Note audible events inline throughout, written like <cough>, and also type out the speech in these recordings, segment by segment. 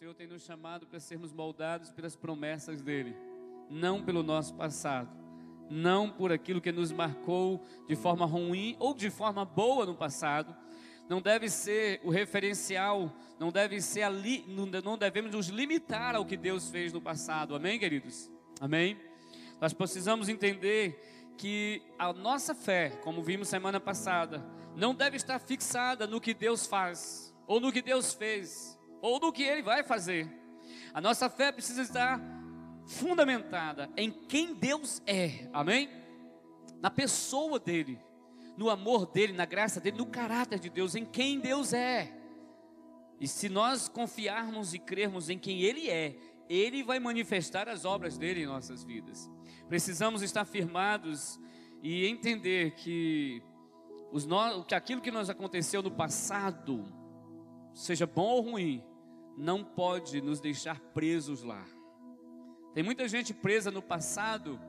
Senhor tem nos chamado para sermos moldados pelas promessas dEle, não pelo nosso passado, não por aquilo que nos marcou de forma ruim ou de forma boa no passado. Não deve ser o referencial, não deve ser ali, não devemos nos limitar ao que Deus fez no passado. Amém, queridos? Amém. Nós precisamos entender que a nossa fé, como vimos semana passada, não deve estar fixada no que Deus faz ou no que Deus fez ou do que ele vai fazer. A nossa fé precisa estar fundamentada em quem Deus é, amém? Na pessoa dele, no amor dele, na graça dele, no caráter de Deus, em quem Deus é. E se nós confiarmos e crermos em quem ele é, ele vai manifestar as obras dele em nossas vidas. Precisamos estar firmados e entender que, os no, que aquilo que nos aconteceu no passado, seja bom ou ruim, não pode nos deixar presos lá. Tem muita gente presa no passado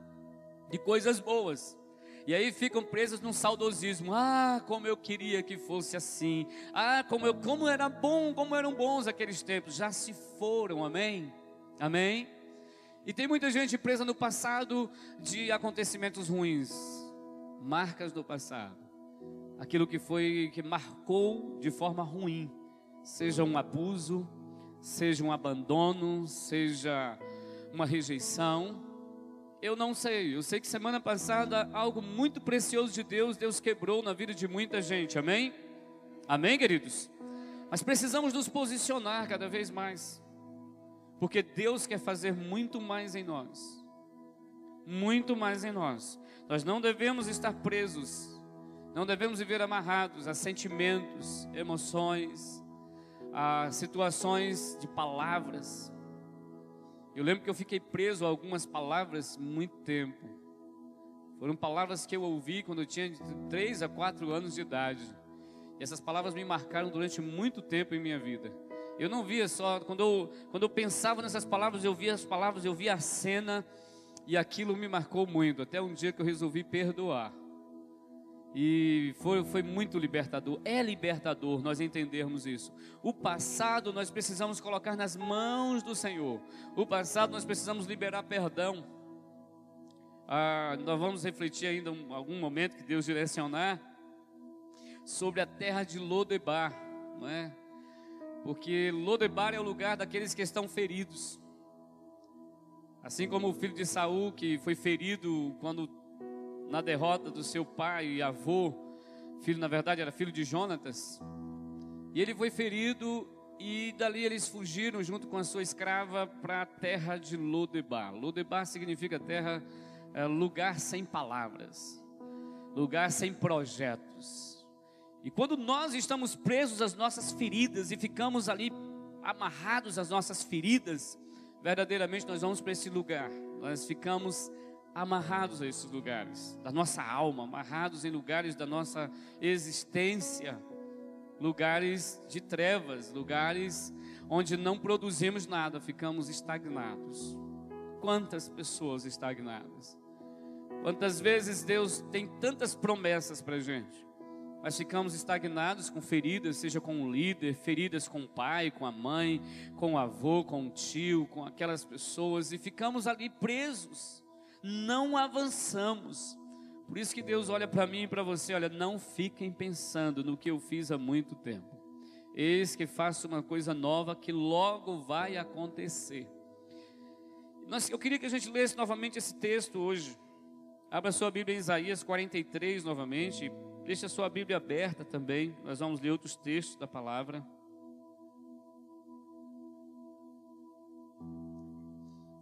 de coisas boas. E aí ficam presos num saudosismo. Ah, como eu queria que fosse assim. Ah, como eu como era bom, como eram bons aqueles tempos. Já se foram, amém? Amém? E tem muita gente presa no passado de acontecimentos ruins, marcas do passado. Aquilo que foi que marcou de forma ruim, seja um abuso, seja um abandono, seja uma rejeição. Eu não sei, eu sei que semana passada algo muito precioso de Deus, Deus quebrou na vida de muita gente, amém? Amém, queridos? Mas precisamos nos posicionar cada vez mais, porque Deus quer fazer muito mais em nós, muito mais em nós. Nós não devemos estar presos, não devemos viver amarrados a sentimentos, emoções, a situações de palavras. Eu lembro que eu fiquei preso a algumas palavras muito tempo. Foram palavras que eu ouvi quando eu tinha de 3 a 4 anos de idade. E essas palavras me marcaram durante muito tempo em minha vida. Eu não via só, quando eu, quando eu pensava nessas palavras, eu via as palavras, eu via a cena, e aquilo me marcou muito, até um dia que eu resolvi perdoar. E foi, foi muito libertador. É libertador nós entendermos isso. O passado nós precisamos colocar nas mãos do Senhor. O passado nós precisamos liberar perdão. Ah, nós vamos refletir ainda em algum momento que Deus direcionar sobre a terra de Lodebar, não é? Porque Lodebar é o lugar daqueles que estão feridos. Assim como o filho de Saul que foi ferido quando na derrota do seu pai e avô, filho na verdade era filho de Jonatas. E ele foi ferido e dali eles fugiram junto com a sua escrava para a terra de Lodebar. Lodebar significa terra, é, lugar sem palavras, lugar sem projetos. E quando nós estamos presos às nossas feridas e ficamos ali amarrados às nossas feridas, verdadeiramente nós vamos para esse lugar. Nós ficamos amarrados a esses lugares, da nossa alma, amarrados em lugares da nossa existência, lugares de trevas, lugares onde não produzimos nada, ficamos estagnados. Quantas pessoas estagnadas? Quantas vezes Deus tem tantas promessas para gente, mas ficamos estagnados com feridas, seja com o líder, feridas com o pai, com a mãe, com o avô, com o tio, com aquelas pessoas, e ficamos ali presos não avançamos. Por isso que Deus olha para mim e para você, olha, não fiquem pensando no que eu fiz há muito tempo. Eis que faço uma coisa nova que logo vai acontecer. eu queria que a gente lesse novamente esse texto hoje. Abra sua Bíblia em Isaías 43 novamente. Deixe a sua Bíblia aberta também. Nós vamos ler outros textos da palavra.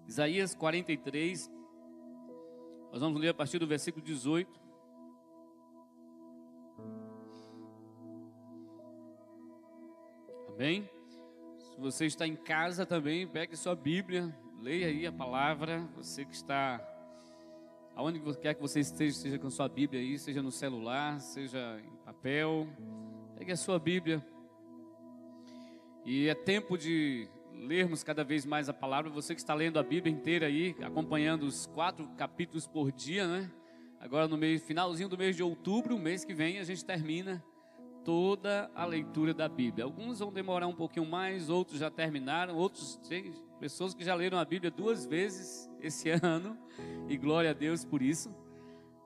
Isaías 43, nós vamos ler a partir do versículo 18. Amém? Se você está em casa também, pegue sua Bíblia, leia aí a palavra. Você que está aonde quer que você esteja, seja com sua Bíblia aí, seja no celular, seja em papel, pegue a sua Bíblia. E é tempo de lermos cada vez mais a palavra. Você que está lendo a Bíblia inteira aí, acompanhando os quatro capítulos por dia, né? Agora no mês, finalzinho do mês de outubro, mês que vem, a gente termina toda a leitura da Bíblia. Alguns vão demorar um pouquinho mais, outros já terminaram, outros tem pessoas que já leram a Bíblia duas vezes esse <laughs> ano, e glória a Deus por isso.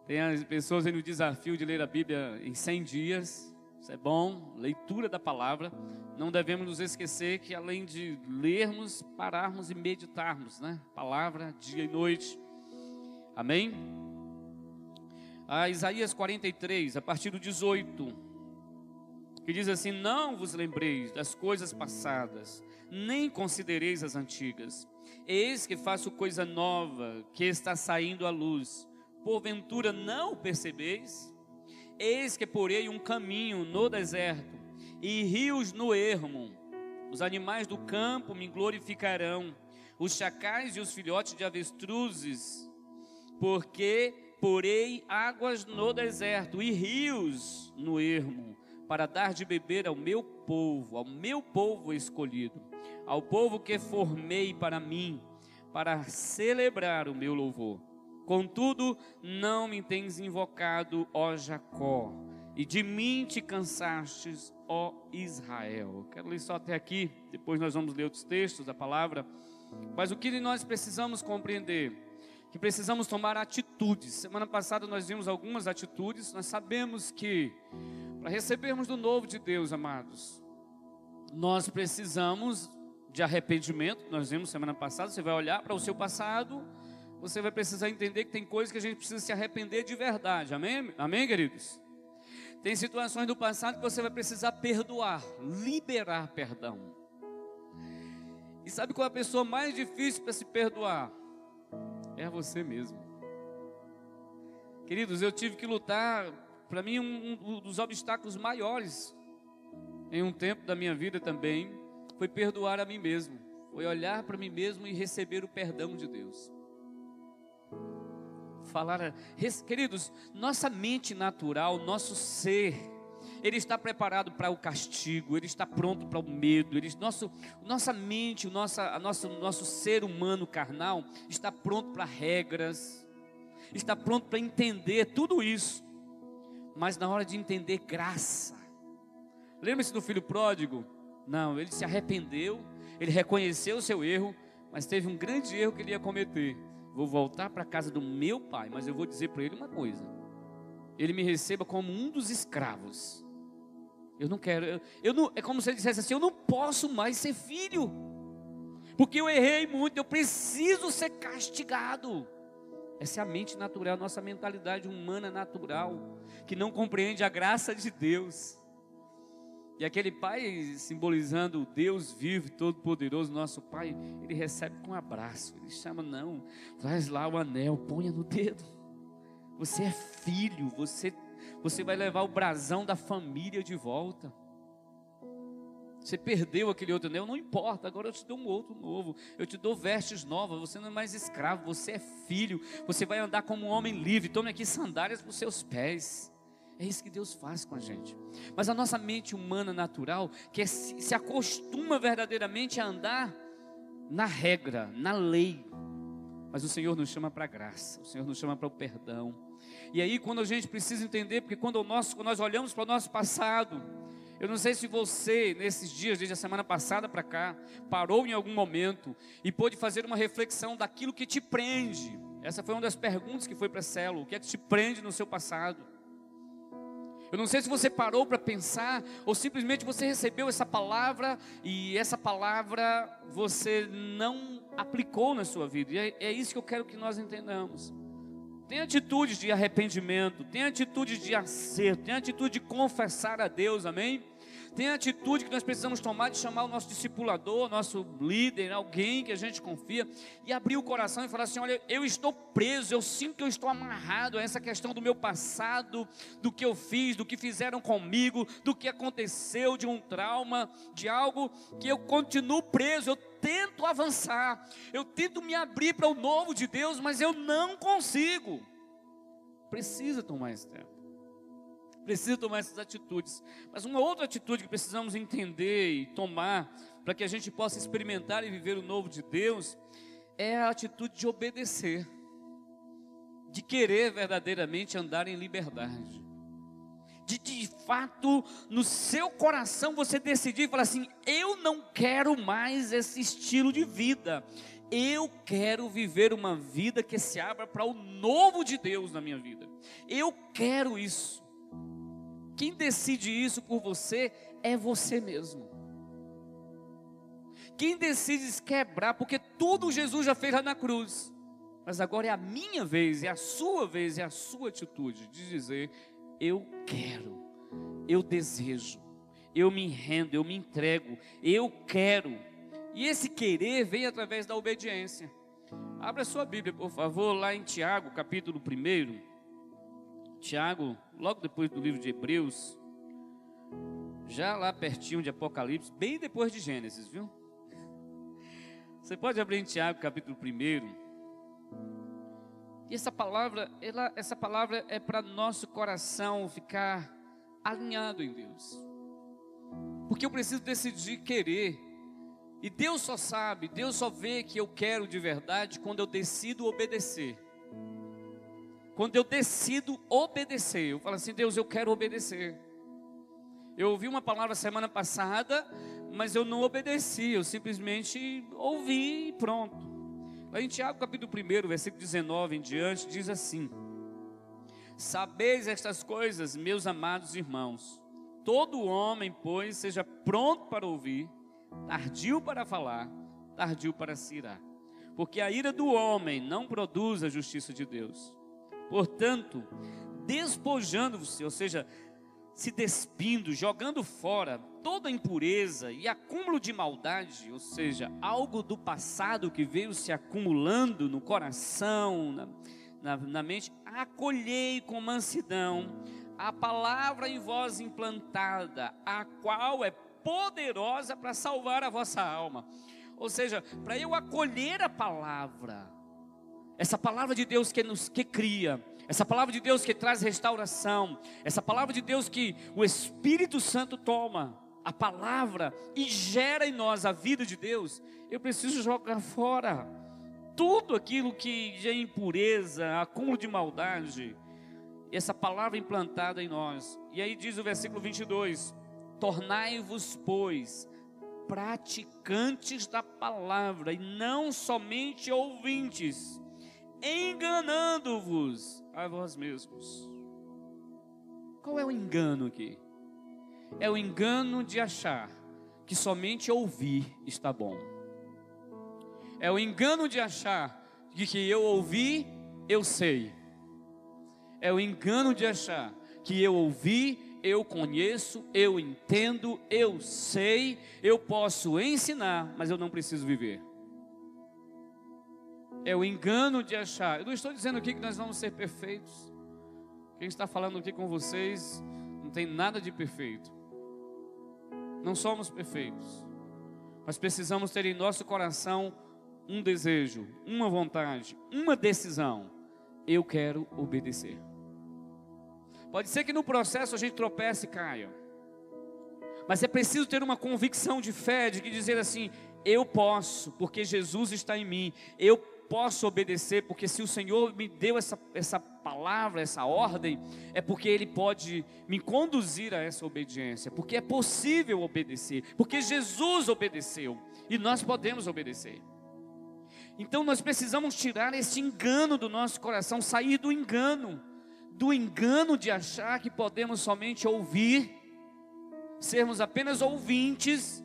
Tem as pessoas aí no desafio de ler a Bíblia em 100 dias. Isso é bom, leitura da palavra. Não devemos nos esquecer que além de lermos, pararmos e meditarmos, né? Palavra dia e noite. Amém? A Isaías 43, a partir do 18, que diz assim: Não vos lembreis das coisas passadas, nem considereis as antigas. Eis que faço coisa nova, que está saindo à luz. Porventura não percebeis? Eis que porei um caminho no deserto e rios no ermo. Os animais do campo me glorificarão, os chacais e os filhotes de avestruzes, porque porei águas no deserto e rios no ermo, para dar de beber ao meu povo, ao meu povo escolhido, ao povo que formei para mim, para celebrar o meu louvor. Contudo, não me tens invocado, ó Jacó, e de mim te cansastes, ó Israel. Quero ler só até aqui, depois nós vamos ler outros textos da palavra. Mas o que nós precisamos compreender? Que precisamos tomar atitudes. Semana passada nós vimos algumas atitudes, nós sabemos que para recebermos do novo de Deus, amados, nós precisamos de arrependimento. Nós vimos semana passada, você vai olhar para o seu passado, você vai precisar entender que tem coisas que a gente precisa se arrepender de verdade. Amém? Amém, queridos? Tem situações do passado que você vai precisar perdoar, liberar perdão. E sabe qual é a pessoa mais difícil para se perdoar? É você mesmo. Queridos, eu tive que lutar, para mim, um, um dos obstáculos maiores em um tempo da minha vida também foi perdoar a mim mesmo, foi olhar para mim mesmo e receber o perdão de Deus falar, queridos, nossa mente natural, nosso ser, ele está preparado para o castigo, ele está pronto para o medo, ele, nosso, nossa mente, o nossa, nosso, nosso ser humano carnal está pronto para regras, está pronto para entender tudo isso, mas na hora de entender graça, lembra-se do filho pródigo? Não, ele se arrependeu, ele reconheceu o seu erro, mas teve um grande erro que ele ia cometer vou voltar para a casa do meu pai, mas eu vou dizer para ele uma coisa: ele me receba como um dos escravos. Eu não quero, eu, eu não, é como se ele dissesse assim: eu não posso mais ser filho, porque eu errei muito, eu preciso ser castigado. Essa é a mente natural, nossa mentalidade humana natural, que não compreende a graça de Deus. E aquele pai, simbolizando o Deus vivo, todo-poderoso, nosso pai, ele recebe com um abraço. Ele chama, não, traz lá o anel, ponha no dedo. Você é filho, você, você vai levar o brasão da família de volta. Você perdeu aquele outro anel, não importa, agora eu te dou um outro novo. Eu te dou vestes novas, você não é mais escravo, você é filho. Você vai andar como um homem livre. Tome aqui sandálias para os seus pés. É isso que Deus faz com a gente. Mas a nossa mente humana natural, que é, se, acostuma verdadeiramente a andar na regra, na lei. Mas o Senhor nos chama para a graça, o Senhor nos chama para o perdão. E aí, quando a gente precisa entender, porque quando, nosso, quando nós olhamos para o nosso passado, eu não sei se você, nesses dias, desde a semana passada para cá, parou em algum momento e pôde fazer uma reflexão daquilo que te prende. Essa foi uma das perguntas que foi para a célula: o que é que te prende no seu passado? Eu não sei se você parou para pensar ou simplesmente você recebeu essa palavra e essa palavra você não aplicou na sua vida. E é, é isso que eu quero que nós entendamos. Tem atitudes de arrependimento, tem atitudes de acerto, tem atitude de confessar a Deus, amém? Tem a atitude que nós precisamos tomar de chamar o nosso discipulador, nosso líder, alguém que a gente confia, e abrir o coração e falar assim: olha, eu estou preso, eu sinto que eu estou amarrado a essa questão do meu passado, do que eu fiz, do que fizeram comigo, do que aconteceu, de um trauma, de algo que eu continuo preso, eu tento avançar, eu tento me abrir para o novo de Deus, mas eu não consigo. Precisa tomar esse tempo precisa tomar essas atitudes. Mas uma outra atitude que precisamos entender e tomar para que a gente possa experimentar e viver o novo de Deus é a atitude de obedecer, de querer verdadeiramente andar em liberdade. de de fato no seu coração você decidir e falar assim: eu não quero mais esse estilo de vida. Eu quero viver uma vida que se abra para o novo de Deus na minha vida. Eu quero isso. Quem decide isso por você é você mesmo. Quem decide quebrar, porque tudo Jesus já fez lá na cruz. Mas agora é a minha vez, é a sua vez, é a sua atitude de dizer: eu quero, eu desejo, eu me rendo, eu me entrego, eu quero. E esse querer vem através da obediência. Abra sua Bíblia, por favor, lá em Tiago, capítulo 1. Tiago, logo depois do livro de Hebreus, já lá pertinho de Apocalipse, bem depois de Gênesis, viu? Você pode abrir em Tiago, capítulo 1. E essa palavra, ela, essa palavra é para nosso coração ficar alinhado em Deus. Porque eu preciso decidir querer. E Deus só sabe, Deus só vê que eu quero de verdade quando eu decido obedecer. Quando eu decido obedecer, eu falo assim: Deus, eu quero obedecer. Eu ouvi uma palavra semana passada, mas eu não obedeci, eu simplesmente ouvi e pronto. Lá em Tiago capítulo 1, versículo 19 em diante, diz assim: Sabeis estas coisas, meus amados irmãos, todo homem, pois, seja pronto para ouvir, tardio para falar, tardio para se irar. Porque a ira do homem não produz a justiça de Deus. Portanto, despojando-se, ou seja, se despindo, jogando fora toda impureza e acúmulo de maldade, ou seja, algo do passado que veio se acumulando no coração, na, na, na mente, acolhei com mansidão a palavra em vós implantada, a qual é poderosa para salvar a vossa alma. Ou seja, para eu acolher a palavra, essa palavra de Deus que nos que cria, essa palavra de Deus que traz restauração, essa palavra de Deus que o Espírito Santo toma, a palavra e gera em nós a vida de Deus, eu preciso jogar fora tudo aquilo que é impureza, acúmulo de maldade, essa palavra implantada em nós. E aí diz o versículo 22: Tornai-vos, pois, praticantes da palavra e não somente ouvintes, enganando-vos a vós mesmos. Qual é o engano aqui? É o engano de achar que somente ouvir está bom. É o engano de achar de que eu ouvi, eu sei. É o engano de achar que eu ouvi, eu conheço, eu entendo, eu sei, eu posso ensinar, mas eu não preciso viver é o engano de achar. Eu não estou dizendo aqui que nós vamos ser perfeitos. Quem está falando aqui com vocês não tem nada de perfeito. Não somos perfeitos. Mas precisamos ter em nosso coração um desejo, uma vontade, uma decisão. Eu quero obedecer. Pode ser que no processo a gente tropece e caia. Mas é preciso ter uma convicção de fé, de dizer assim: eu posso, porque Jesus está em mim. Eu posso obedecer, porque se o Senhor me deu essa, essa palavra, essa ordem, é porque Ele pode me conduzir a essa obediência, porque é possível obedecer, porque Jesus obedeceu e nós podemos obedecer. Então nós precisamos tirar esse engano do nosso coração, sair do engano, do engano de achar que podemos somente ouvir, sermos apenas ouvintes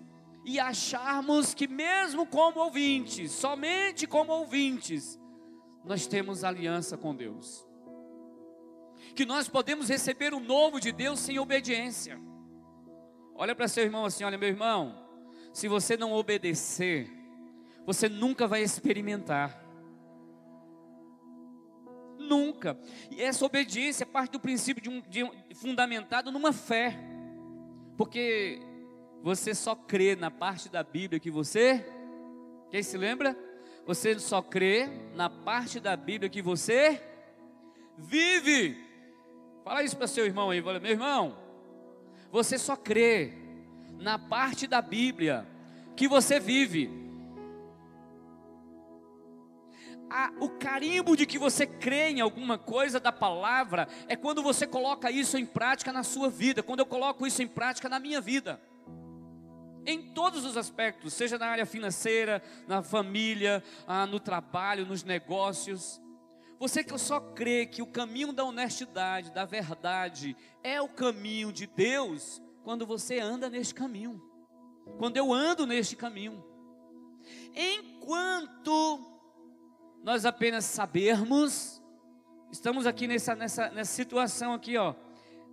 e acharmos que, mesmo como ouvintes, somente como ouvintes, nós temos aliança com Deus, que nós podemos receber o novo de Deus sem obediência. Olha para seu irmão assim: olha, meu irmão, se você não obedecer, você nunca vai experimentar. Nunca. E essa obediência parte do princípio de um, de um, fundamentado numa fé. Porque você só crê na parte da Bíblia que você. Quem se lembra? Você só crê na parte da Bíblia que você vive. Fala isso para seu irmão aí, fala, meu irmão. Você só crê na parte da Bíblia que você vive. o carimbo de que você crê em alguma coisa da palavra é quando você coloca isso em prática na sua vida, quando eu coloco isso em prática na minha vida. Em todos os aspectos, seja na área financeira, na família, ah, no trabalho, nos negócios. Você que só crê que o caminho da honestidade, da verdade, é o caminho de Deus, quando você anda neste caminho. Quando eu ando neste caminho. Enquanto nós apenas sabermos, estamos aqui nessa, nessa, nessa situação aqui, ó,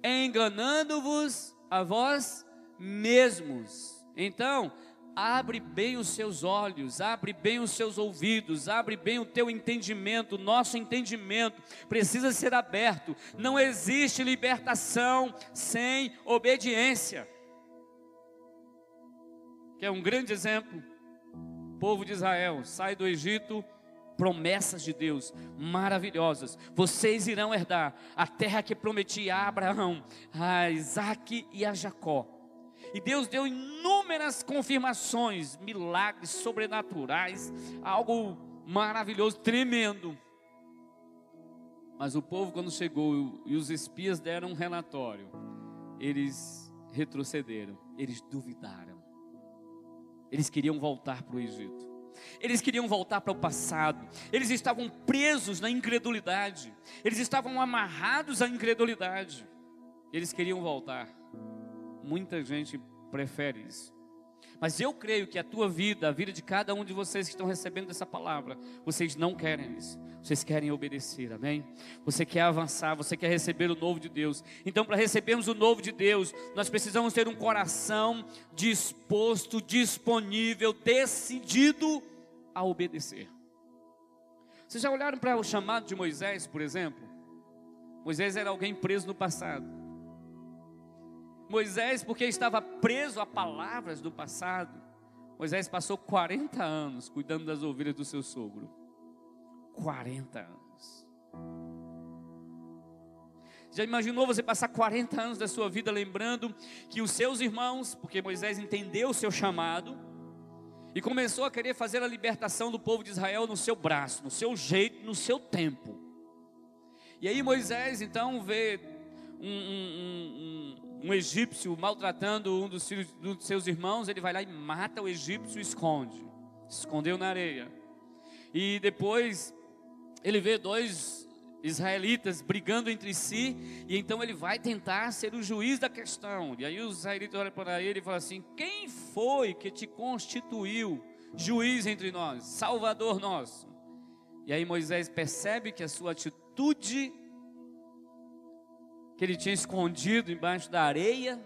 enganando-vos a vós mesmos. Então, abre bem os seus olhos, abre bem os seus ouvidos, abre bem o teu entendimento, nosso entendimento precisa ser aberto. Não existe libertação sem obediência. Que é um grande exemplo. Povo de Israel sai do Egito promessas de Deus maravilhosas. Vocês irão herdar a terra que prometi a Abraão, a Isaac e a Jacó. E Deus deu inúmeras confirmações, milagres sobrenaturais, algo maravilhoso, tremendo. Mas o povo, quando chegou e os espias deram um relatório, eles retrocederam, eles duvidaram, eles queriam voltar para o Egito. Eles queriam voltar para o passado, eles estavam presos na incredulidade, eles estavam amarrados à incredulidade, eles queriam voltar. Muita gente prefere isso. Mas eu creio que a tua vida, a vida de cada um de vocês que estão recebendo essa palavra, vocês não querem isso. Vocês querem obedecer, amém? Você quer avançar, você quer receber o novo de Deus. Então, para recebermos o novo de Deus, nós precisamos ter um coração disposto, disponível, decidido a obedecer. Vocês já olharam para o chamado de Moisés, por exemplo? Moisés era alguém preso no passado. Moisés, porque estava preso a palavras do passado, Moisés passou 40 anos cuidando das ovelhas do seu sogro. 40 anos. Já imaginou você passar 40 anos da sua vida lembrando que os seus irmãos, porque Moisés entendeu o seu chamado, e começou a querer fazer a libertação do povo de Israel no seu braço, no seu jeito, no seu tempo. E aí Moisés então vê um, um, um, um egípcio maltratando um dos, filhos, um dos seus irmãos, ele vai lá e mata o egípcio e esconde. Escondeu na areia. E depois ele vê dois israelitas brigando entre si, e então ele vai tentar ser o juiz da questão. E aí os israelitas olham para ele e falam assim: Quem foi que te constituiu juiz entre nós, salvador nosso? E aí Moisés percebe que a sua atitude, que ele tinha escondido embaixo da areia,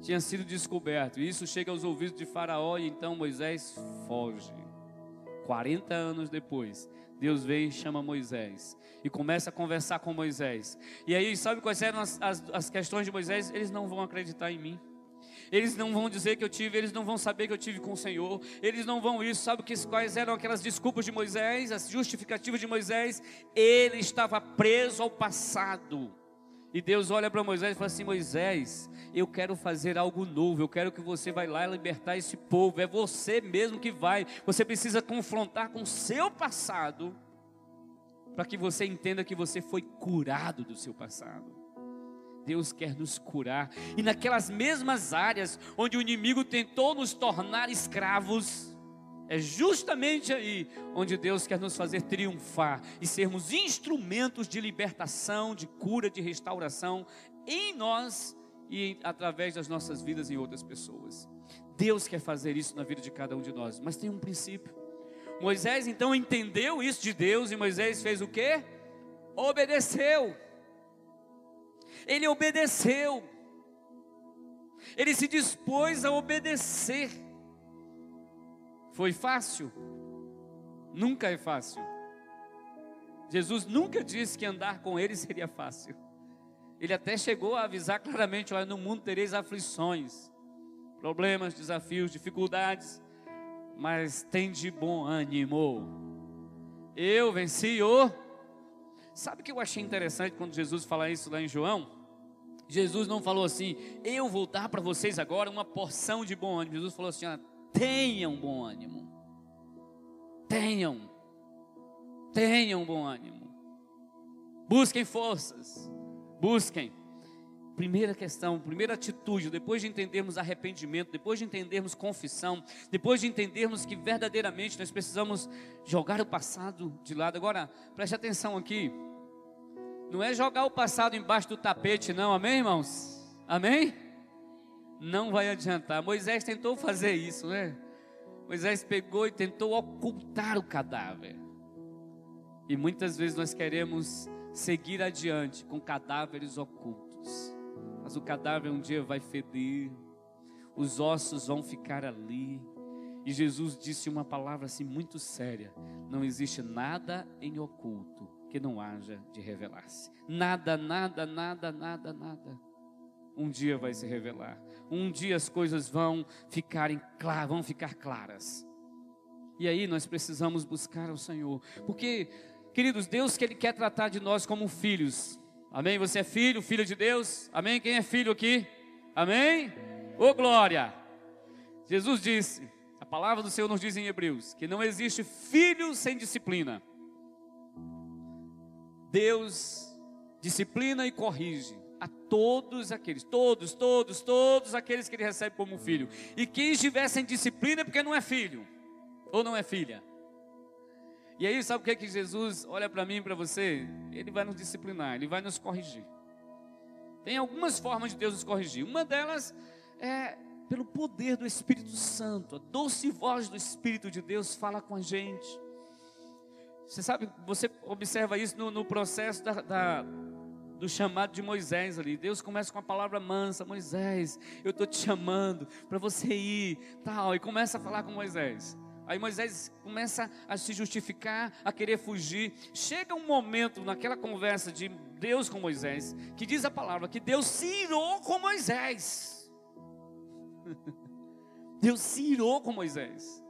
tinha sido descoberto. E isso chega aos ouvidos de Faraó, e então Moisés foge. 40 anos depois, Deus vem e chama Moisés e começa a conversar com Moisés. E aí, sabe quais eram as, as, as, questões de Moisés? Eles não vão acreditar em mim. Eles não vão dizer que eu tive, eles não vão saber que eu tive com o Senhor. Eles não vão isso. Sabe que, quais eram aquelas desculpas de Moisés, as justificativas de Moisés? Ele estava preso ao passado. E Deus olha para Moisés e fala assim: Moisés, eu quero fazer algo novo, eu quero que você vá lá libertar esse povo. É você mesmo que vai. Você precisa confrontar com o seu passado, para que você entenda que você foi curado do seu passado. Deus quer nos curar, e naquelas mesmas áreas onde o inimigo tentou nos tornar escravos, é justamente aí onde Deus quer nos fazer triunfar e sermos instrumentos de libertação, de cura, de restauração em nós e através das nossas vidas em outras pessoas. Deus quer fazer isso na vida de cada um de nós, mas tem um princípio. Moisés então entendeu isso de Deus e Moisés fez o que? Obedeceu. Ele obedeceu. Ele se dispôs a obedecer. Foi fácil? Nunca é fácil. Jesus nunca disse que andar com Ele seria fácil. Ele até chegou a avisar claramente: olha, no mundo tereis aflições, problemas, desafios, dificuldades, mas tem de bom ânimo. Eu venci o. Sabe o que eu achei interessante quando Jesus fala isso lá em João? Jesus não falou assim, eu vou dar para vocês agora uma porção de bom ânimo. Jesus falou assim, tenha um bom ânimo. tenham, tenham bom ânimo, busquem forças, busquem. Primeira questão, primeira atitude, depois de entendermos arrependimento, depois de entendermos confissão, depois de entendermos que verdadeiramente nós precisamos jogar o passado de lado. Agora, preste atenção aqui. Não é jogar o passado embaixo do tapete, não, amém, irmãos? Amém? Não vai adiantar. Moisés tentou fazer isso, né? Moisés pegou e tentou ocultar o cadáver. E muitas vezes nós queremos seguir adiante com cadáveres ocultos. Mas o cadáver um dia vai feder, os ossos vão ficar ali. E Jesus disse uma palavra assim muito séria: não existe nada em oculto que não haja de revelar-se. Nada, nada, nada, nada, nada. Um dia vai se revelar. Um dia as coisas vão ficar claras, vão ficar claras. E aí nós precisamos buscar o Senhor, porque, queridos, Deus que ele quer tratar de nós como filhos. Amém? Você é filho, filho de Deus? Amém? Quem é filho aqui? Amém? Ô oh, glória! Jesus disse, a palavra do Senhor nos diz em Hebreus, que não existe filho sem disciplina. Deus disciplina e corrige a todos aqueles, todos, todos, todos aqueles que ele recebe como filho. E quem estiver sem disciplina é porque não é filho ou não é filha. E aí, sabe o que é que Jesus olha para mim e para você? Ele vai nos disciplinar, ele vai nos corrigir. Tem algumas formas de Deus nos corrigir. Uma delas é pelo poder do Espírito Santo. A doce voz do Espírito de Deus fala com a gente. Você sabe, você observa isso no, no processo da, da, do chamado de Moisés ali. Deus começa com a palavra mansa: Moisés, eu estou te chamando para você ir, tal, e começa a falar com Moisés. Aí Moisés começa a se justificar, a querer fugir. Chega um momento naquela conversa de Deus com Moisés, que diz a palavra que Deus se irou com Moisés. <laughs> Deus se irou com Moisés.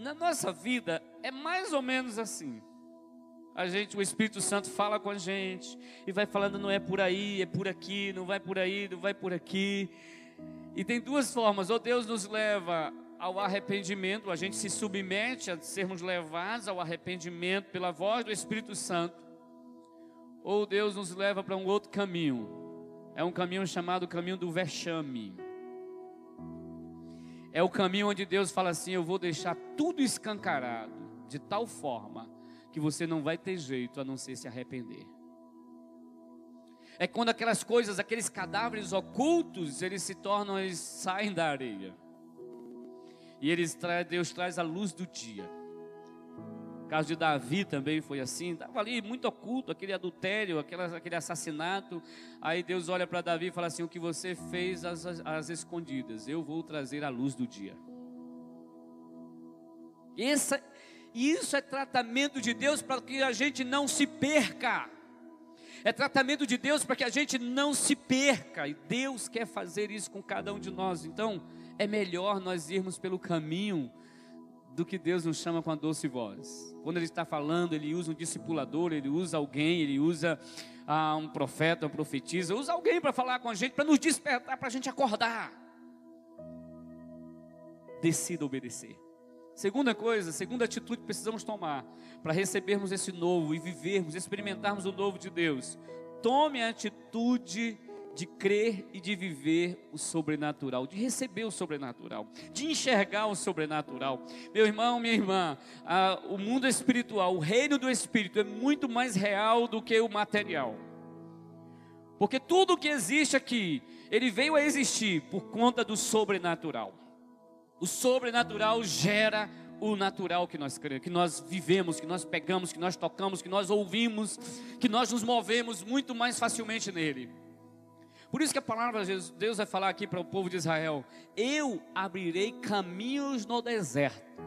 Na nossa vida é mais ou menos assim. A gente, o Espírito Santo fala com a gente e vai falando não é por aí, é por aqui, não vai por aí, não vai por aqui. E tem duas formas, ou Deus nos leva ao arrependimento, a gente se submete a sermos levados ao arrependimento pela voz do Espírito Santo, ou Deus nos leva para um outro caminho. É um caminho chamado caminho do vexame. É o caminho onde Deus fala assim: Eu vou deixar tudo escancarado, de tal forma que você não vai ter jeito a não ser se arrepender. É quando aquelas coisas, aqueles cadáveres ocultos, eles se tornam, eles saem da areia. E eles Deus traz a luz do dia. Caso de Davi também foi assim, estava ali muito oculto, aquele adultério, aquele, aquele assassinato. Aí Deus olha para Davi e fala assim: O que você fez às escondidas, eu vou trazer a luz do dia. Essa, isso é tratamento de Deus para que a gente não se perca. É tratamento de Deus para que a gente não se perca. E Deus quer fazer isso com cada um de nós. Então, é melhor nós irmos pelo caminho do que Deus nos chama com a doce voz. Quando Ele está falando, Ele usa um discipulador, Ele usa alguém, Ele usa ah, um profeta, uma profetisa, usa alguém para falar com a gente, para nos despertar, para a gente acordar. Decida obedecer. Segunda coisa, segunda atitude que precisamos tomar para recebermos esse novo e vivermos, experimentarmos o novo de Deus. Tome a atitude de crer e de viver o sobrenatural, de receber o sobrenatural, de enxergar o sobrenatural. Meu irmão, minha irmã, a, o mundo espiritual, o reino do espírito é muito mais real do que o material. Porque tudo que existe aqui, ele veio a existir por conta do sobrenatural. O sobrenatural gera o natural que nós cremos, que nós vivemos, que nós pegamos, que nós tocamos, que nós ouvimos, que nós nos movemos muito mais facilmente nele. Por isso que a palavra de Deus vai falar aqui para o povo de Israel: Eu abrirei caminhos no deserto,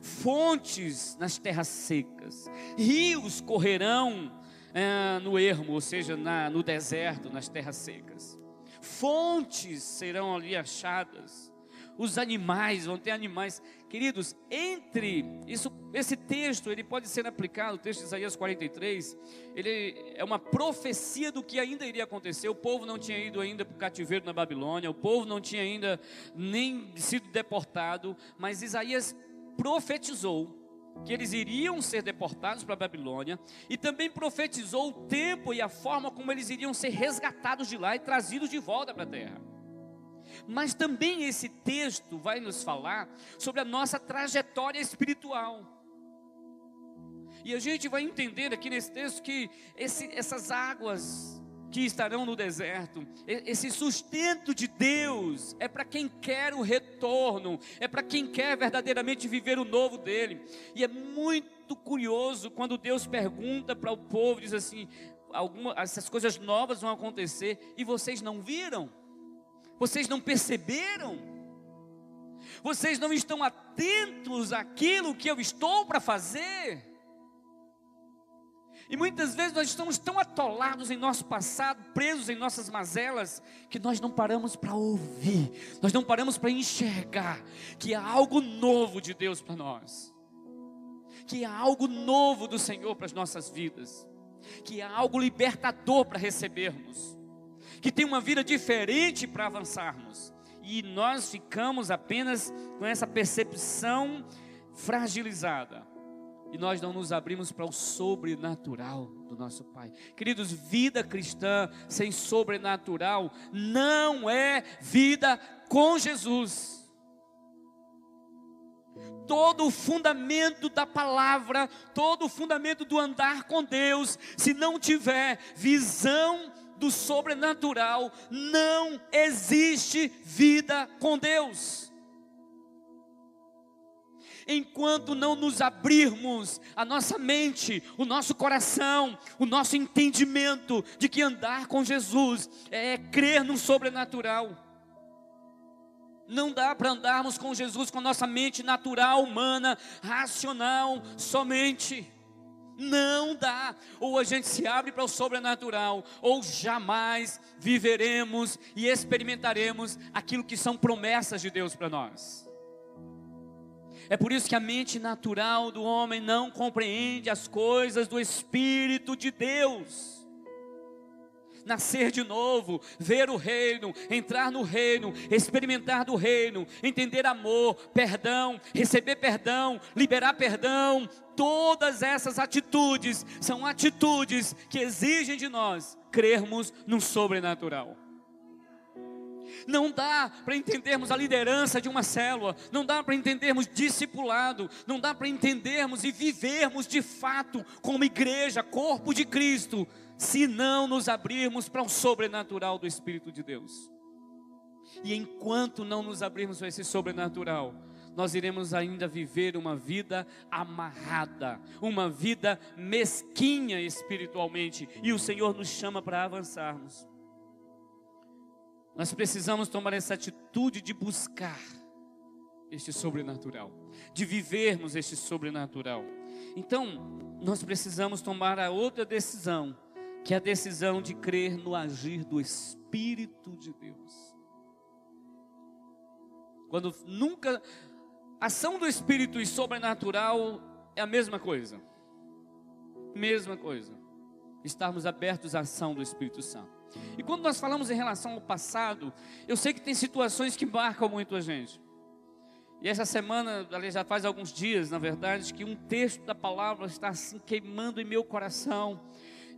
fontes nas terras secas, rios correrão é, no ermo, ou seja, na, no deserto, nas terras secas. Fontes serão ali achadas os animais, vão ter animais. Queridos, entre isso, esse texto, ele pode ser aplicado, o texto de Isaías 43, ele é uma profecia do que ainda iria acontecer. O povo não tinha ido ainda para o cativeiro na Babilônia, o povo não tinha ainda nem sido deportado, mas Isaías profetizou que eles iriam ser deportados para a Babilônia e também profetizou o tempo e a forma como eles iriam ser resgatados de lá e trazidos de volta para a terra. Mas também esse texto vai nos falar sobre a nossa trajetória espiritual. E a gente vai entender aqui nesse texto que esse, essas águas que estarão no deserto. Esse sustento de Deus é para quem quer o retorno, é para quem quer verdadeiramente viver o novo dele. E é muito curioso quando Deus pergunta para o povo, diz assim: alguma, essas coisas novas vão acontecer e vocês não viram? Vocês não perceberam? Vocês não estão atentos àquilo que eu estou para fazer? E muitas vezes nós estamos tão atolados em nosso passado, presos em nossas mazelas, que nós não paramos para ouvir, nós não paramos para enxergar que há algo novo de Deus para nós, que há algo novo do Senhor para as nossas vidas, que há algo libertador para recebermos, que tem uma vida diferente para avançarmos, e nós ficamos apenas com essa percepção fragilizada e nós não nos abrimos para o sobrenatural do nosso Pai. Queridos, vida cristã sem sobrenatural não é vida com Jesus. Todo o fundamento da palavra, todo o fundamento do andar com Deus, se não tiver visão do sobrenatural, não existe vida com Deus enquanto não nos abrirmos a nossa mente, o nosso coração, o nosso entendimento de que andar com Jesus é crer no sobrenatural. Não dá para andarmos com Jesus com nossa mente natural, humana, racional somente. Não dá. Ou a gente se abre para o sobrenatural, ou jamais viveremos e experimentaremos aquilo que são promessas de Deus para nós. É por isso que a mente natural do homem não compreende as coisas do Espírito de Deus. Nascer de novo, ver o reino, entrar no reino, experimentar do reino, entender amor, perdão, receber perdão, liberar perdão, todas essas atitudes são atitudes que exigem de nós crermos no sobrenatural. Não dá para entendermos a liderança de uma célula, não dá para entendermos discipulado, não dá para entendermos e vivermos de fato como igreja, corpo de Cristo, se não nos abrirmos para o sobrenatural do Espírito de Deus. E enquanto não nos abrirmos para esse sobrenatural, nós iremos ainda viver uma vida amarrada, uma vida mesquinha espiritualmente, e o Senhor nos chama para avançarmos. Nós precisamos tomar essa atitude de buscar este sobrenatural, de vivermos este sobrenatural. Então, nós precisamos tomar a outra decisão, que é a decisão de crer no agir do Espírito de Deus. Quando nunca ação do Espírito e sobrenatural é a mesma coisa. Mesma coisa. Estarmos abertos à ação do Espírito Santo. E quando nós falamos em relação ao passado, eu sei que tem situações que marcam muito a gente. E essa semana, ali já faz alguns dias, na verdade, que um texto da palavra está assim queimando em meu coração.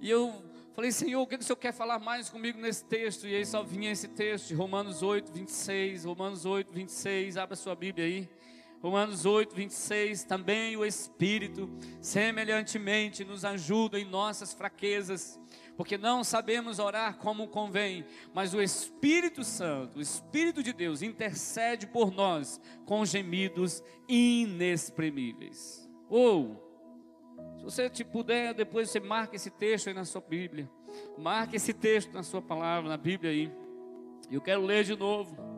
E eu falei, Senhor, o que o Senhor quer falar mais comigo nesse texto? E aí só vinha esse texto, Romanos 8, 26. Romanos 8, 26. Abra sua Bíblia aí. Romanos 8, 26. Também o Espírito, semelhantemente, nos ajuda em nossas fraquezas porque não sabemos orar como convém, mas o Espírito Santo, o Espírito de Deus, intercede por nós com gemidos inexprimíveis. Ou, se você te puder, depois você marca esse texto aí na sua Bíblia, marque esse texto na sua palavra, na Bíblia aí. Eu quero ler de novo.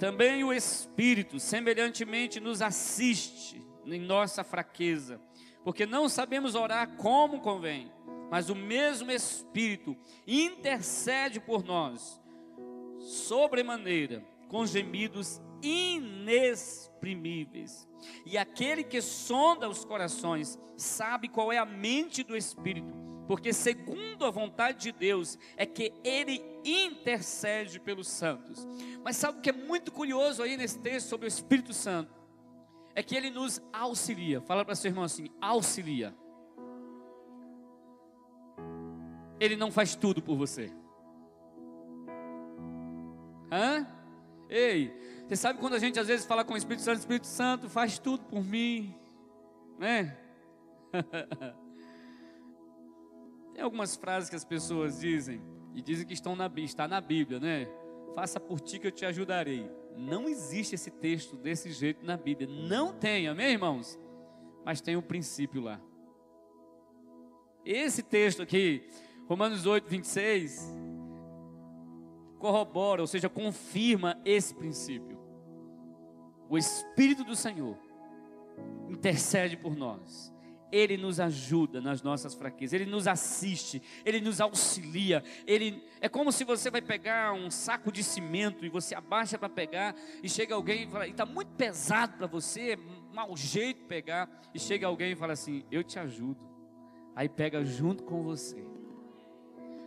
Também o Espírito, semelhantemente, nos assiste em nossa fraqueza, porque não sabemos orar como convém mas o mesmo Espírito intercede por nós, sobremaneira, com gemidos inexprimíveis. E aquele que sonda os corações sabe qual é a mente do Espírito, porque segundo a vontade de Deus é que ele intercede pelos santos. Mas sabe o que é muito curioso aí nesse texto sobre o Espírito Santo? é que ele nos auxilia. Fala para seu irmão assim: auxilia. Ele não faz tudo por você. Hã? Ei, você sabe quando a gente às vezes fala com o Espírito Santo, Espírito Santo faz tudo por mim, né? <laughs> Tem algumas frases que as pessoas dizem e dizem que estão na, está na Bíblia, né? Faça por ti que eu te ajudarei. Não existe esse texto desse jeito na Bíblia. Não tem, amém, irmãos? Mas tem o um princípio lá. Esse texto aqui, Romanos 8, 26, corrobora, ou seja, confirma esse princípio. O Espírito do Senhor intercede por nós. Ele nos ajuda nas nossas fraquezas, Ele nos assiste, Ele nos auxilia. Ele é como se você vai pegar um saco de cimento e você abaixa para pegar e chega alguém e fala, está muito pesado para você, é mau jeito pegar e chega alguém e fala assim, eu te ajudo. Aí pega junto com você.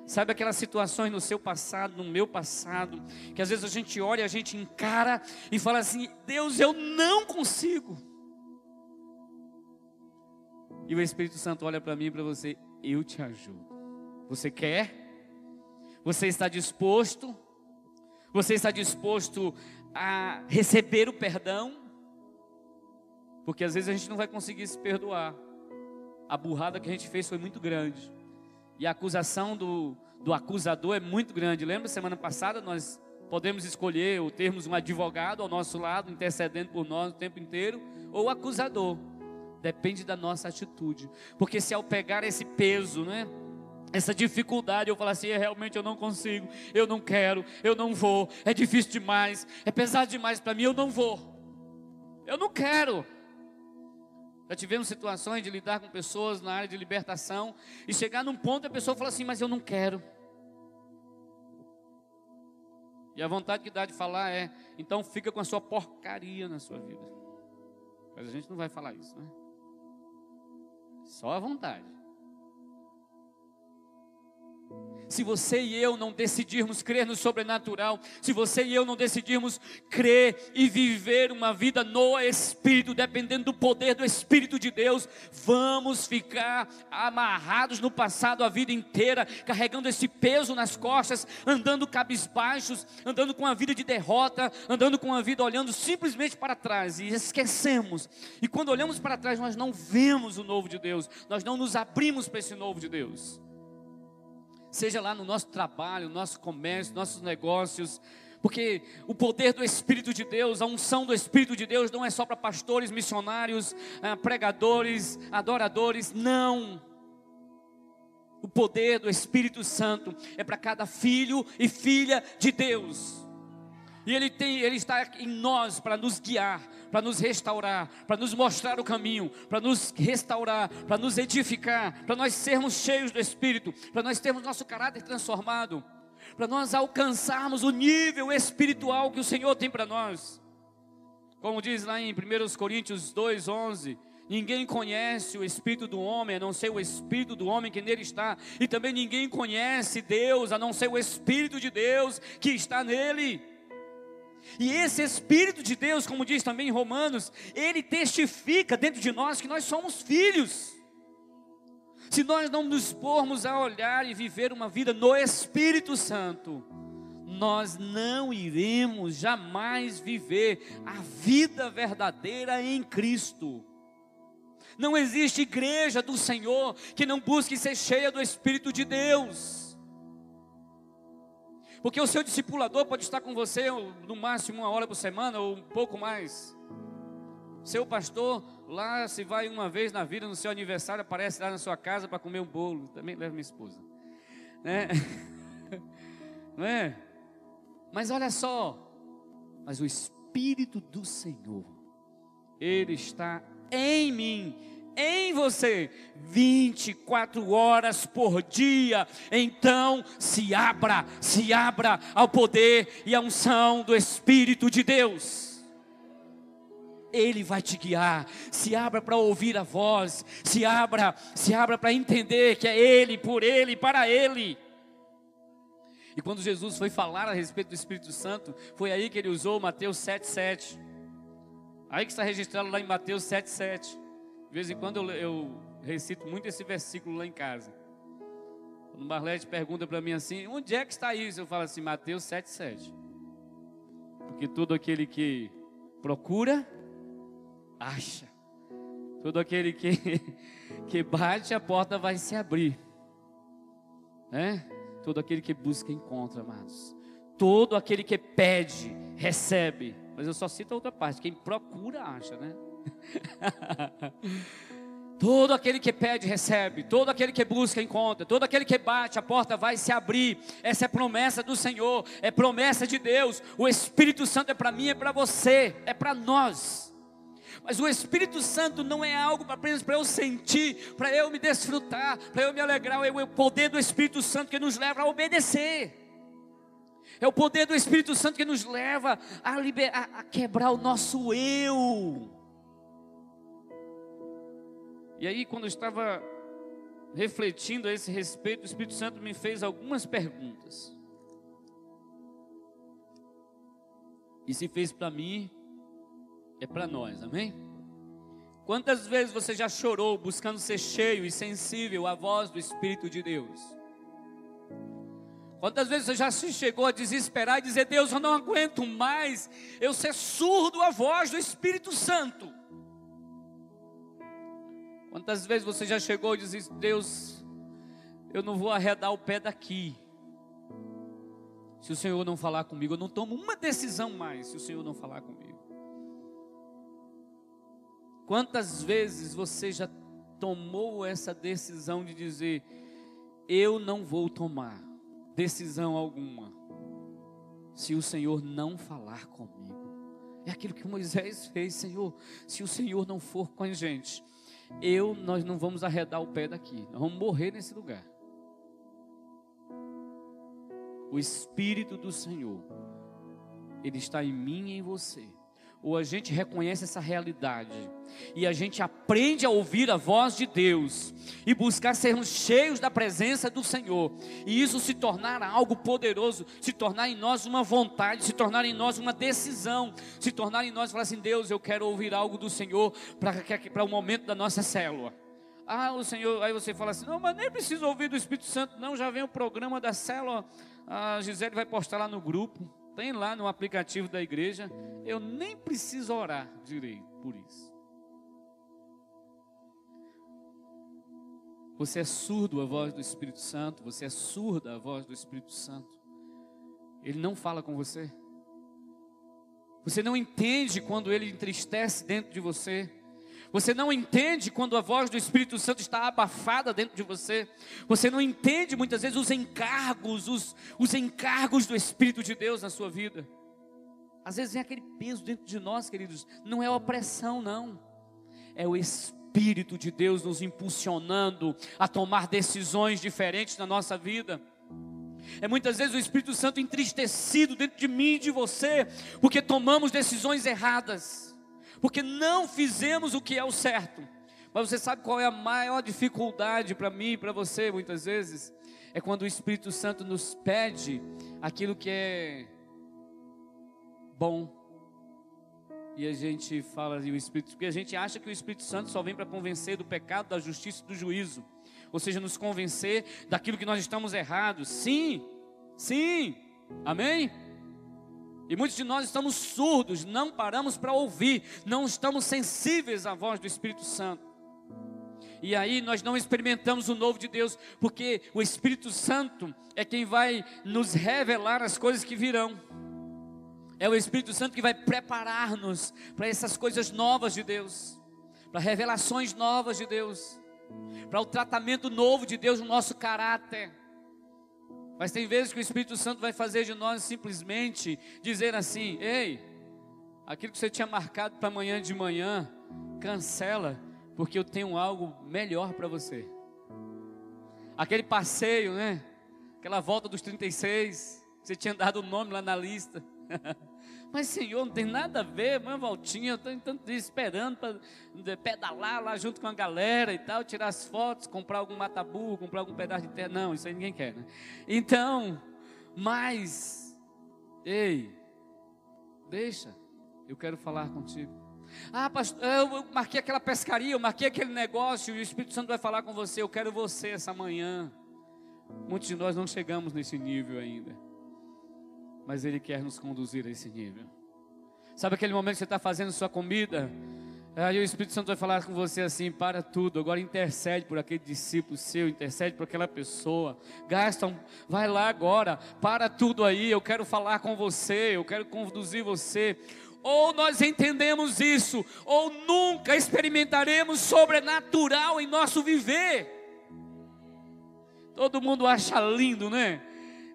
Sabe aquelas situações no seu passado, no meu passado, que às vezes a gente olha, a gente encara e fala assim: Deus, eu não consigo. E o Espírito Santo olha para mim e para você: Eu te ajudo. Você quer? Você está disposto? Você está disposto a receber o perdão? Porque às vezes a gente não vai conseguir se perdoar. A burrada que a gente fez foi muito grande. E a acusação do, do acusador é muito grande. Lembra semana passada nós podemos escolher ou termos um advogado ao nosso lado, intercedendo por nós o tempo inteiro, ou o acusador. Depende da nossa atitude. Porque se ao pegar esse peso, né? Essa dificuldade, eu falar assim, é, realmente eu não consigo, eu não quero, eu não vou, é difícil demais, é pesado demais para mim, eu não vou. Eu não quero. Já tivemos situações de lidar com pessoas na área de libertação e chegar num ponto a pessoa fala assim, mas eu não quero. E a vontade que dá de falar é, então fica com a sua porcaria na sua vida. Mas a gente não vai falar isso, né? Só a vontade. Se você e eu não decidirmos crer no sobrenatural, se você e eu não decidirmos crer e viver uma vida no Espírito, dependendo do poder do Espírito de Deus, vamos ficar amarrados no passado a vida inteira, carregando esse peso nas costas, andando cabisbaixos, andando com a vida de derrota, andando com a vida olhando simplesmente para trás e esquecemos. E quando olhamos para trás, nós não vemos o novo de Deus, nós não nos abrimos para esse novo de Deus seja lá no nosso trabalho, no nosso comércio, nossos negócios, porque o poder do Espírito de Deus, a unção do Espírito de Deus não é só para pastores, missionários, ah, pregadores, adoradores, não. O poder do Espírito Santo é para cada filho e filha de Deus. E ele tem, ele está em nós para nos guiar, para nos restaurar, para nos mostrar o caminho, para nos restaurar, para nos edificar, para nós sermos cheios do Espírito, para nós termos nosso caráter transformado, para nós alcançarmos o nível espiritual que o Senhor tem para nós. Como diz lá em 1 Coríntios 2:11, Ninguém conhece o espírito do homem a não ser o espírito do homem que nele está, e também ninguém conhece Deus a não ser o espírito de Deus que está nele. E esse Espírito de Deus, como diz também em Romanos, ele testifica dentro de nós que nós somos filhos. Se nós não nos pormos a olhar e viver uma vida no Espírito Santo, nós não iremos jamais viver a vida verdadeira em Cristo. Não existe igreja do Senhor que não busque ser cheia do Espírito de Deus. Porque o seu discipulador pode estar com você no máximo uma hora por semana ou um pouco mais. Seu pastor lá se vai uma vez na vida no seu aniversário aparece lá na sua casa para comer um bolo. Também leva minha esposa, né? <laughs> Não é? Mas olha só, mas o Espírito do Senhor, Ele está em mim em você 24 horas por dia. Então, se abra, se abra ao poder e à unção do Espírito de Deus. Ele vai te guiar. Se abra para ouvir a voz, se abra, se abra para entender que é ele, por ele, para ele. E quando Jesus foi falar a respeito do Espírito Santo, foi aí que ele usou Mateus 7:7 Aí que está registrado lá em Mateus 7,7. De vez em quando eu, eu recito muito esse versículo lá em casa. Quando o Marlete pergunta para mim assim, onde é que está isso? Eu falo assim, Mateus 7,7. Porque todo aquele que procura, acha. Todo aquele que, <laughs> que bate, a porta vai se abrir. Né? Todo aquele que busca, encontra, amados. Todo aquele que pede, recebe. Mas eu só cito a outra parte: quem procura, acha, né? <laughs> Todo aquele que pede, recebe. Todo aquele que busca, encontra. Todo aquele que bate, a porta vai se abrir. Essa é promessa do Senhor. É promessa de Deus. O Espírito Santo é para mim, é para você, é para nós. Mas o Espírito Santo não é algo apenas para eu sentir, para eu me desfrutar, para eu me alegrar. É o poder do Espírito Santo que nos leva a obedecer. É o poder do Espírito Santo que nos leva a, liberar, a quebrar o nosso eu. E aí, quando eu estava refletindo a esse respeito, o Espírito Santo me fez algumas perguntas. E se fez para mim, é para nós, amém? Quantas vezes você já chorou buscando ser cheio e sensível à voz do Espírito de Deus? Quantas vezes você já se chegou a desesperar e dizer: Deus, eu não aguento mais eu ser surdo à voz do Espírito Santo? Quantas vezes você já chegou e disse: Deus, eu não vou arredar o pé daqui. Se o Senhor não falar comigo, eu não tomo uma decisão mais. Se o Senhor não falar comigo. Quantas vezes você já tomou essa decisão de dizer: Eu não vou tomar decisão alguma, se o Senhor não falar comigo? É aquilo que Moisés fez, Senhor. Se o Senhor não for com a gente, eu, nós não vamos arredar o pé daqui, nós vamos morrer nesse lugar. O Espírito do Senhor, Ele está em mim e em você ou a gente reconhece essa realidade. E a gente aprende a ouvir a voz de Deus. E buscar sermos cheios da presença do Senhor, e isso se tornar algo poderoso, se tornar em nós uma vontade, se tornar em nós uma decisão, se tornar em nós falar assim: Deus, eu quero ouvir algo do Senhor para o momento da nossa célula. Ah, o Senhor, aí você fala assim: não, mas nem preciso ouvir do Espírito Santo, não, já vem o programa da célula, a Gisele vai postar lá no grupo. Tem lá no aplicativo da igreja. Eu nem preciso orar direito por isso. Você é surdo à voz do Espírito Santo. Você é surda à voz do Espírito Santo. Ele não fala com você. Você não entende quando ele entristece dentro de você. Você não entende quando a voz do Espírito Santo está abafada dentro de você. Você não entende muitas vezes os encargos, os, os encargos do Espírito de Deus na sua vida. Às vezes vem aquele peso dentro de nós, queridos. Não é opressão, não. É o Espírito de Deus nos impulsionando a tomar decisões diferentes na nossa vida. É muitas vezes o Espírito Santo entristecido dentro de mim e de você, porque tomamos decisões erradas porque não fizemos o que é o certo. Mas você sabe qual é a maior dificuldade para mim e para você, muitas vezes? É quando o Espírito Santo nos pede aquilo que é bom. E a gente fala de o Espírito, porque a gente acha que o Espírito Santo só vem para convencer do pecado, da justiça e do juízo. Ou seja, nos convencer daquilo que nós estamos errados. Sim, sim, amém? E muitos de nós estamos surdos, não paramos para ouvir, não estamos sensíveis à voz do Espírito Santo. E aí nós não experimentamos o novo de Deus, porque o Espírito Santo é quem vai nos revelar as coisas que virão. É o Espírito Santo que vai preparar-nos para essas coisas novas de Deus, para revelações novas de Deus, para o tratamento novo de Deus no nosso caráter. Mas tem vezes que o Espírito Santo vai fazer de nós simplesmente dizer assim: ei, aquilo que você tinha marcado para amanhã de manhã, cancela, porque eu tenho algo melhor para você. Aquele passeio, né? Aquela volta dos 36, você tinha dado o nome lá na lista. <laughs> Mas, Senhor, não tem nada a ver, uma voltinha, eu estou esperando para pedalar lá junto com a galera e tal, tirar as fotos, comprar algum matabu, comprar algum pedaço de terra. Não, isso aí ninguém quer, né? Então, mas, ei, deixa, eu quero falar contigo. Ah, pastor, eu marquei aquela pescaria, eu marquei aquele negócio, e o Espírito Santo vai falar com você, eu quero você essa manhã. Muitos de nós não chegamos nesse nível ainda. Mas Ele quer nos conduzir a esse nível. Sabe aquele momento que você está fazendo sua comida? Aí o Espírito Santo vai falar com você assim: para tudo, agora intercede por aquele discípulo seu, intercede por aquela pessoa. Gasta, um, vai lá agora, para tudo aí, eu quero falar com você, eu quero conduzir você. Ou nós entendemos isso, ou nunca experimentaremos sobrenatural em nosso viver. Todo mundo acha lindo, né?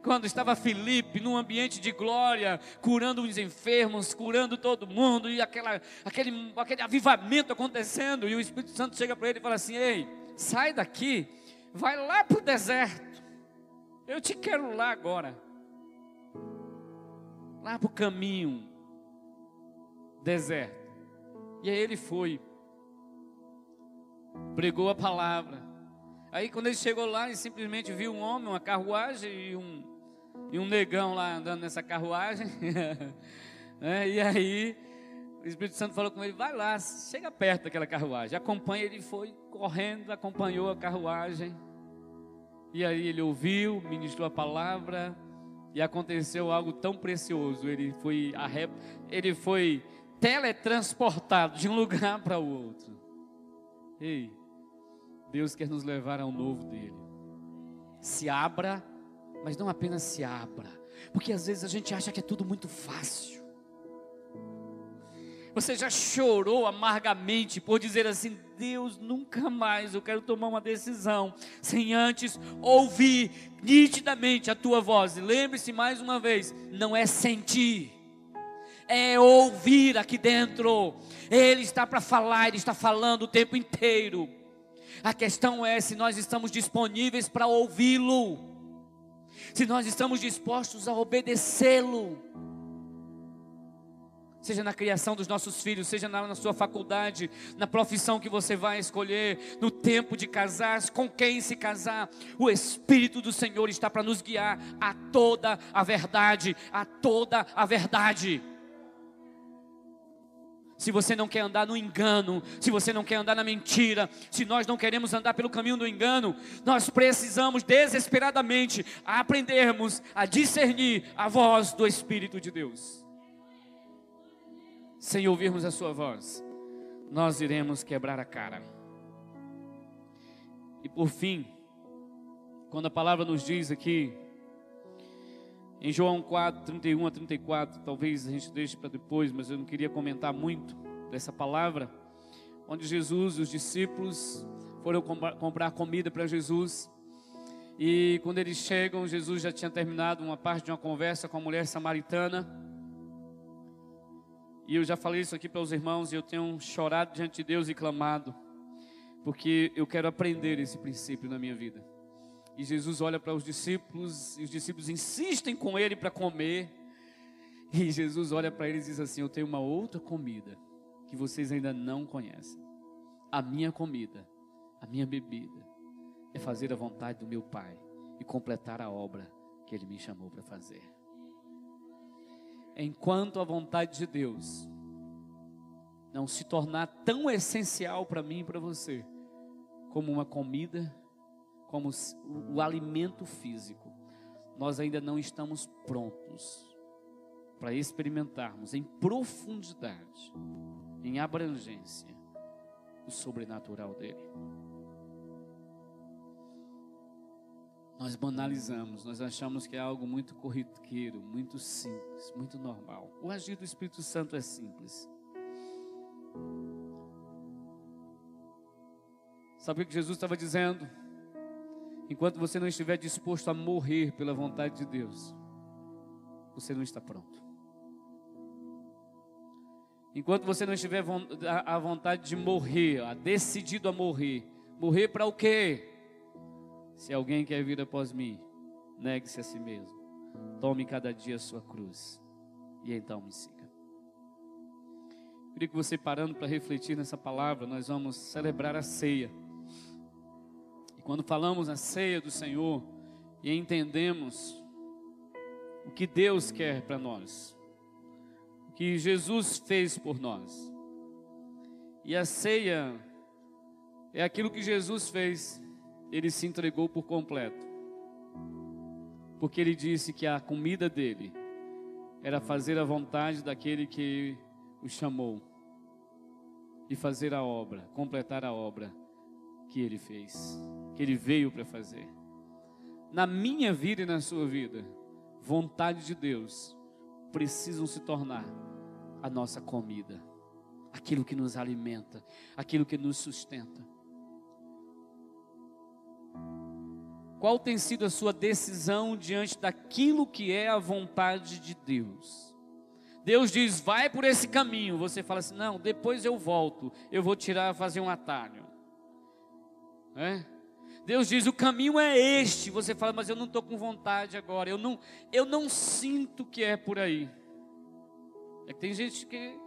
Quando estava Felipe num ambiente de glória, curando os enfermos, curando todo mundo, e aquela, aquele, aquele avivamento acontecendo, e o Espírito Santo chega para ele e fala assim: Ei, sai daqui, vai lá para o deserto, eu te quero lá agora, lá para o caminho, deserto. E aí ele foi, pregou a palavra. Aí quando ele chegou lá, ele simplesmente viu um homem, uma carruagem e um, e um negão lá andando nessa carruagem. <laughs> é, e aí o Espírito Santo falou com ele: vai lá, chega perto daquela carruagem. Acompanha, ele foi correndo, acompanhou a carruagem. E aí ele ouviu, ministrou a palavra. E aconteceu algo tão precioso. Ele foi, ele foi teletransportado de um <laughs> lugar para o outro. Ei, Deus quer nos levar ao novo dele. Se abra mas não apenas se abra, porque às vezes a gente acha que é tudo muito fácil. Você já chorou amargamente por dizer assim: Deus, nunca mais eu quero tomar uma decisão sem antes ouvir nitidamente a tua voz. Lembre-se mais uma vez: não é sentir, é ouvir aqui dentro. Ele está para falar, ele está falando o tempo inteiro. A questão é se nós estamos disponíveis para ouvi-lo. Se nós estamos dispostos a obedecê-lo, seja na criação dos nossos filhos, seja na, na, sua faculdade, na profissão que você vai escolher, no tempo de casar, com quem se casar, o Espírito do Senhor está para nos guiar a toda a verdade, a toda a verdade se você não quer andar no engano, se você não quer andar na mentira, se nós não queremos andar pelo caminho do engano, nós precisamos desesperadamente aprendermos a discernir a voz do Espírito de Deus. Sem ouvirmos a Sua voz, nós iremos quebrar a cara. E por fim, quando a palavra nos diz aqui, em João 4, 31 a 34, talvez a gente deixe para depois, mas eu não queria comentar muito dessa palavra, onde Jesus e os discípulos foram comprar comida para Jesus. E quando eles chegam, Jesus já tinha terminado uma parte de uma conversa com a mulher samaritana. E eu já falei isso aqui para os irmãos, e eu tenho chorado diante de Deus e clamado, porque eu quero aprender esse princípio na minha vida. E Jesus olha para os discípulos, e os discípulos insistem com ele para comer. E Jesus olha para eles e diz assim: Eu tenho uma outra comida que vocês ainda não conhecem. A minha comida, a minha bebida, é fazer a vontade do meu Pai e completar a obra que Ele me chamou para fazer. Enquanto a vontade de Deus não se tornar tão essencial para mim e para você, como uma comida como o, o alimento físico, nós ainda não estamos prontos para experimentarmos em profundidade, em abrangência, o sobrenatural dele. Nós banalizamos, nós achamos que é algo muito corriqueiro, muito simples, muito normal. O agir do Espírito Santo é simples. Sabe o que Jesus estava dizendo? Enquanto você não estiver disposto a morrer pela vontade de Deus, você não está pronto. Enquanto você não estiver a vontade de morrer, decidido a morrer, morrer para o quê? Se alguém quer vir após mim, negue-se a si mesmo, tome cada dia a sua cruz e então me siga. Queria que você parando para refletir nessa palavra, nós vamos celebrar a ceia. Quando falamos na ceia do Senhor e entendemos o que Deus quer para nós, o que Jesus fez por nós, E a ceia é aquilo que Jesus fez, ele se entregou por completo. Porque ele disse que a comida dele era fazer a vontade daquele que o chamou e fazer a obra, completar a obra que ele fez, que ele veio para fazer. Na minha vida e na sua vida, vontade de Deus precisam se tornar a nossa comida, aquilo que nos alimenta, aquilo que nos sustenta. Qual tem sido a sua decisão diante daquilo que é a vontade de Deus? Deus diz, vai por esse caminho. Você fala assim, não, depois eu volto, eu vou tirar, fazer um atalho. É? Deus diz, o caminho é este. Você fala, mas eu não estou com vontade agora. Eu não, eu não sinto que é por aí. É que tem gente que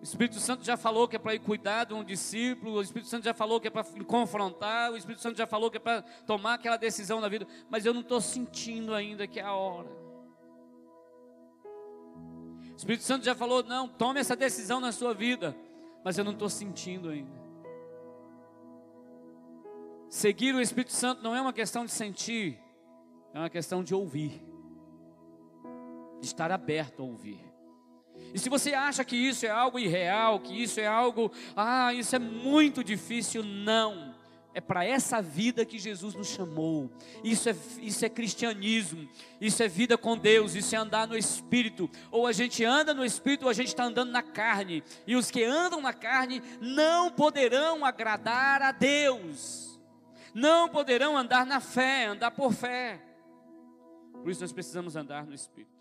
o Espírito Santo já falou que é para ir cuidar de um discípulo, o Espírito Santo já falou que é para confrontar, o Espírito Santo já falou que é para tomar aquela decisão na vida, mas eu não estou sentindo ainda que é a hora. O Espírito Santo já falou: não, tome essa decisão na sua vida, mas eu não estou sentindo ainda. Seguir o Espírito Santo não é uma questão de sentir, é uma questão de ouvir, de estar aberto a ouvir. E se você acha que isso é algo irreal, que isso é algo, ah, isso é muito difícil, não é para essa vida que Jesus nos chamou. Isso é, isso é cristianismo, isso é vida com Deus, isso é andar no Espírito. Ou a gente anda no Espírito, ou a gente está andando na carne. E os que andam na carne não poderão agradar a Deus, não poderão andar na fé, andar por fé. Por isso nós precisamos andar no Espírito.